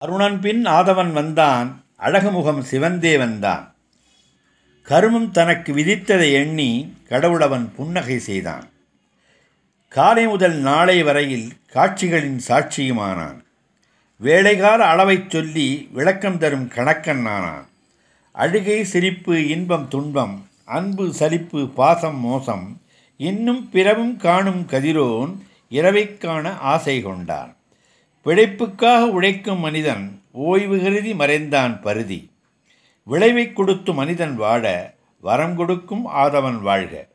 அருணன் பின் ஆதவன் வந்தான். அழகுமுகம் சிவந்தே வந்தான் கருமம் தனக்கு விதித்ததை எண்ணி கடவுளவன் புன்னகை செய்தான். காலை முதல் நாளை வரையில் காட்சிகளின் சாட்சியுமானான். வேலைகால அளவைச் சொல்லி விளக்கம் தரும் கணக்கன் ஆனான். அழுகை சிரிப்பு இன்பம் துன்பம் அன்பு சலிப்பு பாசம் மோசம் இன்னும் பிறவும் காணும் கதிரோன் இரவைக்கான ஆசை கொண்டான். பிழைப்புக்காக உழைக்கும் மனிதன் ஓய்வு கருதி மறைந்தான் பருதி. விளைவைக் கொடுத்து மனிதன் வாழ வரம் கொடுக்கும் ஆதவன் வாழ்க.